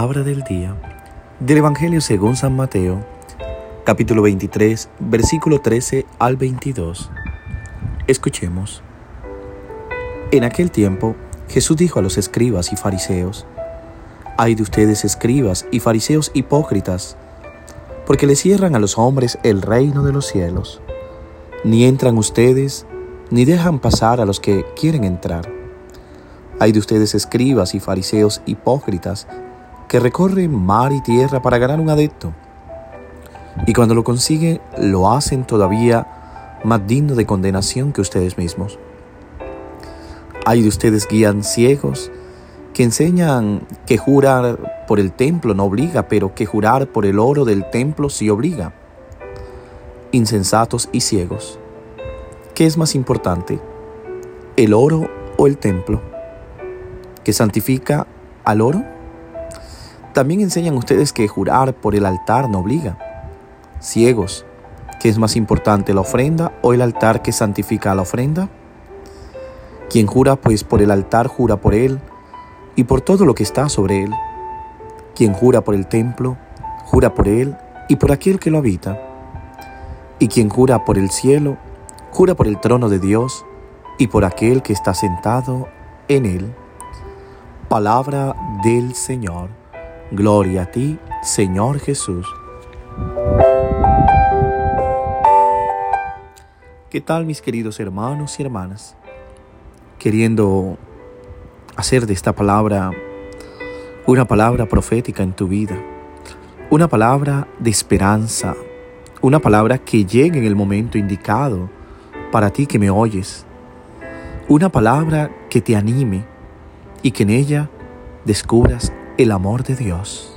Palabra del día del Evangelio según San Mateo, capítulo 23, versículo 13 al 22. Escuchemos. En aquel tiempo, Jesús dijo a los escribas y fariseos, Hay de ustedes escribas y fariseos hipócritas, porque le cierran a los hombres el reino de los cielos. Ni entran ustedes, ni dejan pasar a los que quieren entrar. Hay de ustedes escribas y fariseos hipócritas, que recorren mar y tierra para ganar un adepto. Y cuando lo consiguen, lo hacen todavía más digno de condenación que ustedes mismos. Hay de ustedes guían ciegos que enseñan que jurar por el templo no obliga, pero que jurar por el oro del templo sí obliga. Insensatos y ciegos. ¿Qué es más importante? ¿El oro o el templo? ¿Que santifica al oro? También enseñan ustedes que jurar por el altar no obliga. Ciegos, ¿qué es más importante, la ofrenda o el altar que santifica a la ofrenda? Quien jura pues por el altar jura por él y por todo lo que está sobre él. Quien jura por el templo, jura por él y por aquel que lo habita. Y quien jura por el cielo, jura por el trono de Dios y por aquel que está sentado en él. Palabra del Señor. Gloria a ti, Señor Jesús. ¿Qué tal mis queridos hermanos y hermanas? Queriendo hacer de esta palabra una palabra profética en tu vida, una palabra de esperanza, una palabra que llegue en el momento indicado para ti que me oyes, una palabra que te anime y que en ella descubras el amor de Dios.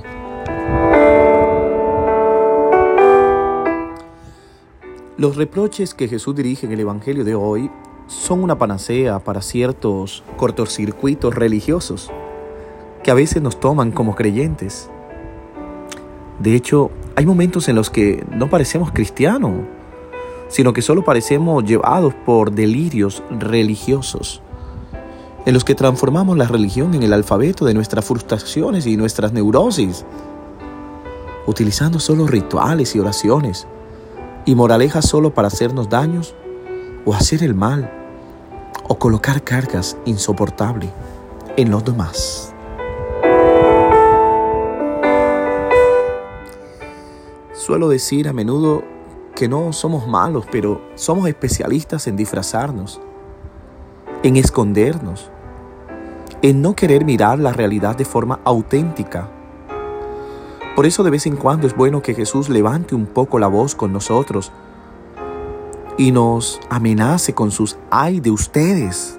Los reproches que Jesús dirige en el Evangelio de hoy son una panacea para ciertos cortocircuitos religiosos que a veces nos toman como creyentes. De hecho, hay momentos en los que no parecemos cristianos, sino que solo parecemos llevados por delirios religiosos en los que transformamos la religión en el alfabeto de nuestras frustraciones y nuestras neurosis, utilizando solo rituales y oraciones y moralejas solo para hacernos daños o hacer el mal o colocar cargas insoportables en los demás. Suelo decir a menudo que no somos malos, pero somos especialistas en disfrazarnos, en escondernos, en no querer mirar la realidad de forma auténtica. Por eso de vez en cuando es bueno que Jesús levante un poco la voz con nosotros y nos amenace con sus ay de ustedes.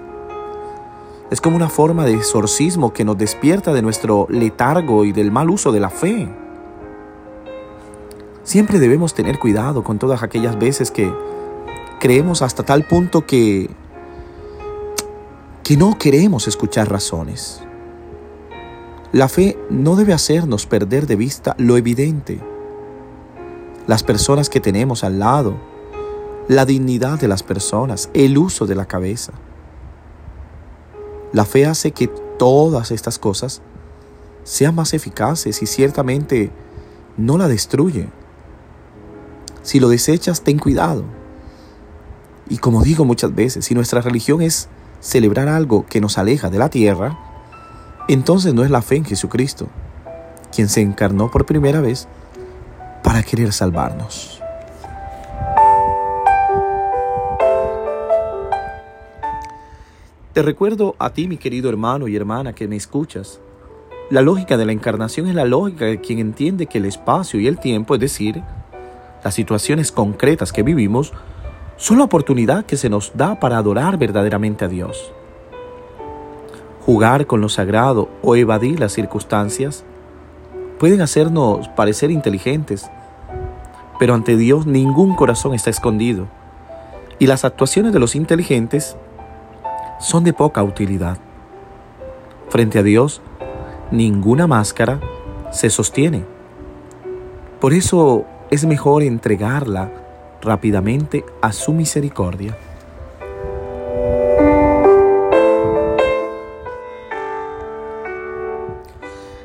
Es como una forma de exorcismo que nos despierta de nuestro letargo y del mal uso de la fe. Siempre debemos tener cuidado con todas aquellas veces que creemos hasta tal punto que que no queremos escuchar razones. La fe no debe hacernos perder de vista lo evidente, las personas que tenemos al lado, la dignidad de las personas, el uso de la cabeza. La fe hace que todas estas cosas sean más eficaces y ciertamente no la destruye. Si lo desechas, ten cuidado. Y como digo muchas veces, si nuestra religión es celebrar algo que nos aleja de la tierra, entonces no es la fe en Jesucristo, quien se encarnó por primera vez para querer salvarnos. Te recuerdo a ti, mi querido hermano y hermana que me escuchas. La lógica de la encarnación es la lógica de quien entiende que el espacio y el tiempo, es decir, las situaciones concretas que vivimos, son la oportunidad que se nos da para adorar verdaderamente a Dios. Jugar con lo sagrado o evadir las circunstancias pueden hacernos parecer inteligentes, pero ante Dios ningún corazón está escondido y las actuaciones de los inteligentes son de poca utilidad. Frente a Dios, ninguna máscara se sostiene. Por eso es mejor entregarla rápidamente a su misericordia.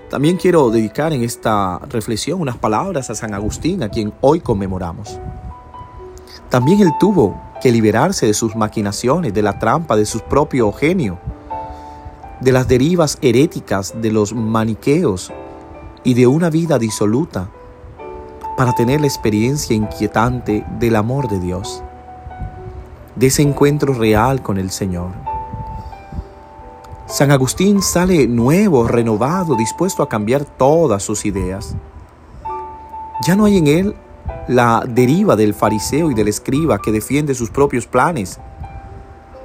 También quiero dedicar en esta reflexión unas palabras a San Agustín, a quien hoy conmemoramos. También él tuvo que liberarse de sus maquinaciones, de la trampa de su propio genio, de las derivas heréticas de los maniqueos y de una vida disoluta para tener la experiencia inquietante del amor de Dios, de ese encuentro real con el Señor. San Agustín sale nuevo, renovado, dispuesto a cambiar todas sus ideas. Ya no hay en él la deriva del fariseo y del escriba que defiende sus propios planes,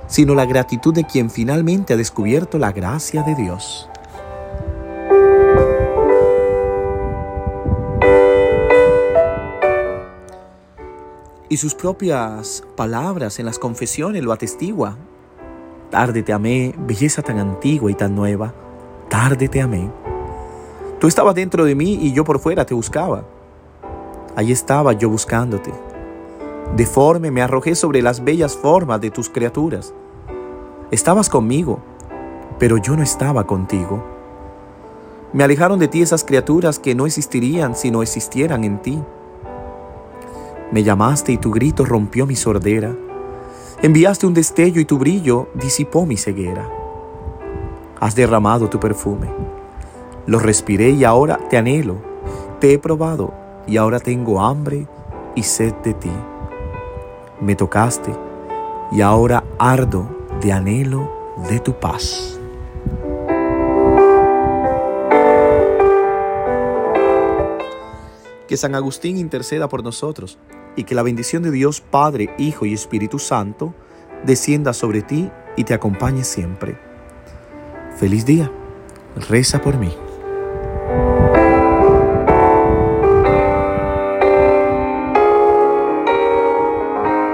sino la gratitud de quien finalmente ha descubierto la gracia de Dios. Y sus propias palabras en las confesiones lo atestigua. Tarde te amé, belleza tan antigua y tan nueva. Tarde te amé. Tú estabas dentro de mí y yo por fuera te buscaba. Allí estaba yo buscándote. Deforme me arrojé sobre las bellas formas de tus criaturas. Estabas conmigo, pero yo no estaba contigo. Me alejaron de ti esas criaturas que no existirían si no existieran en ti. Me llamaste y tu grito rompió mi sordera. Enviaste un destello y tu brillo disipó mi ceguera. Has derramado tu perfume. Lo respiré y ahora te anhelo. Te he probado y ahora tengo hambre y sed de ti. Me tocaste y ahora ardo de anhelo de tu paz. Que San Agustín interceda por nosotros y que la bendición de Dios Padre, Hijo y Espíritu Santo descienda sobre ti y te acompañe siempre. Feliz día. Reza por mí.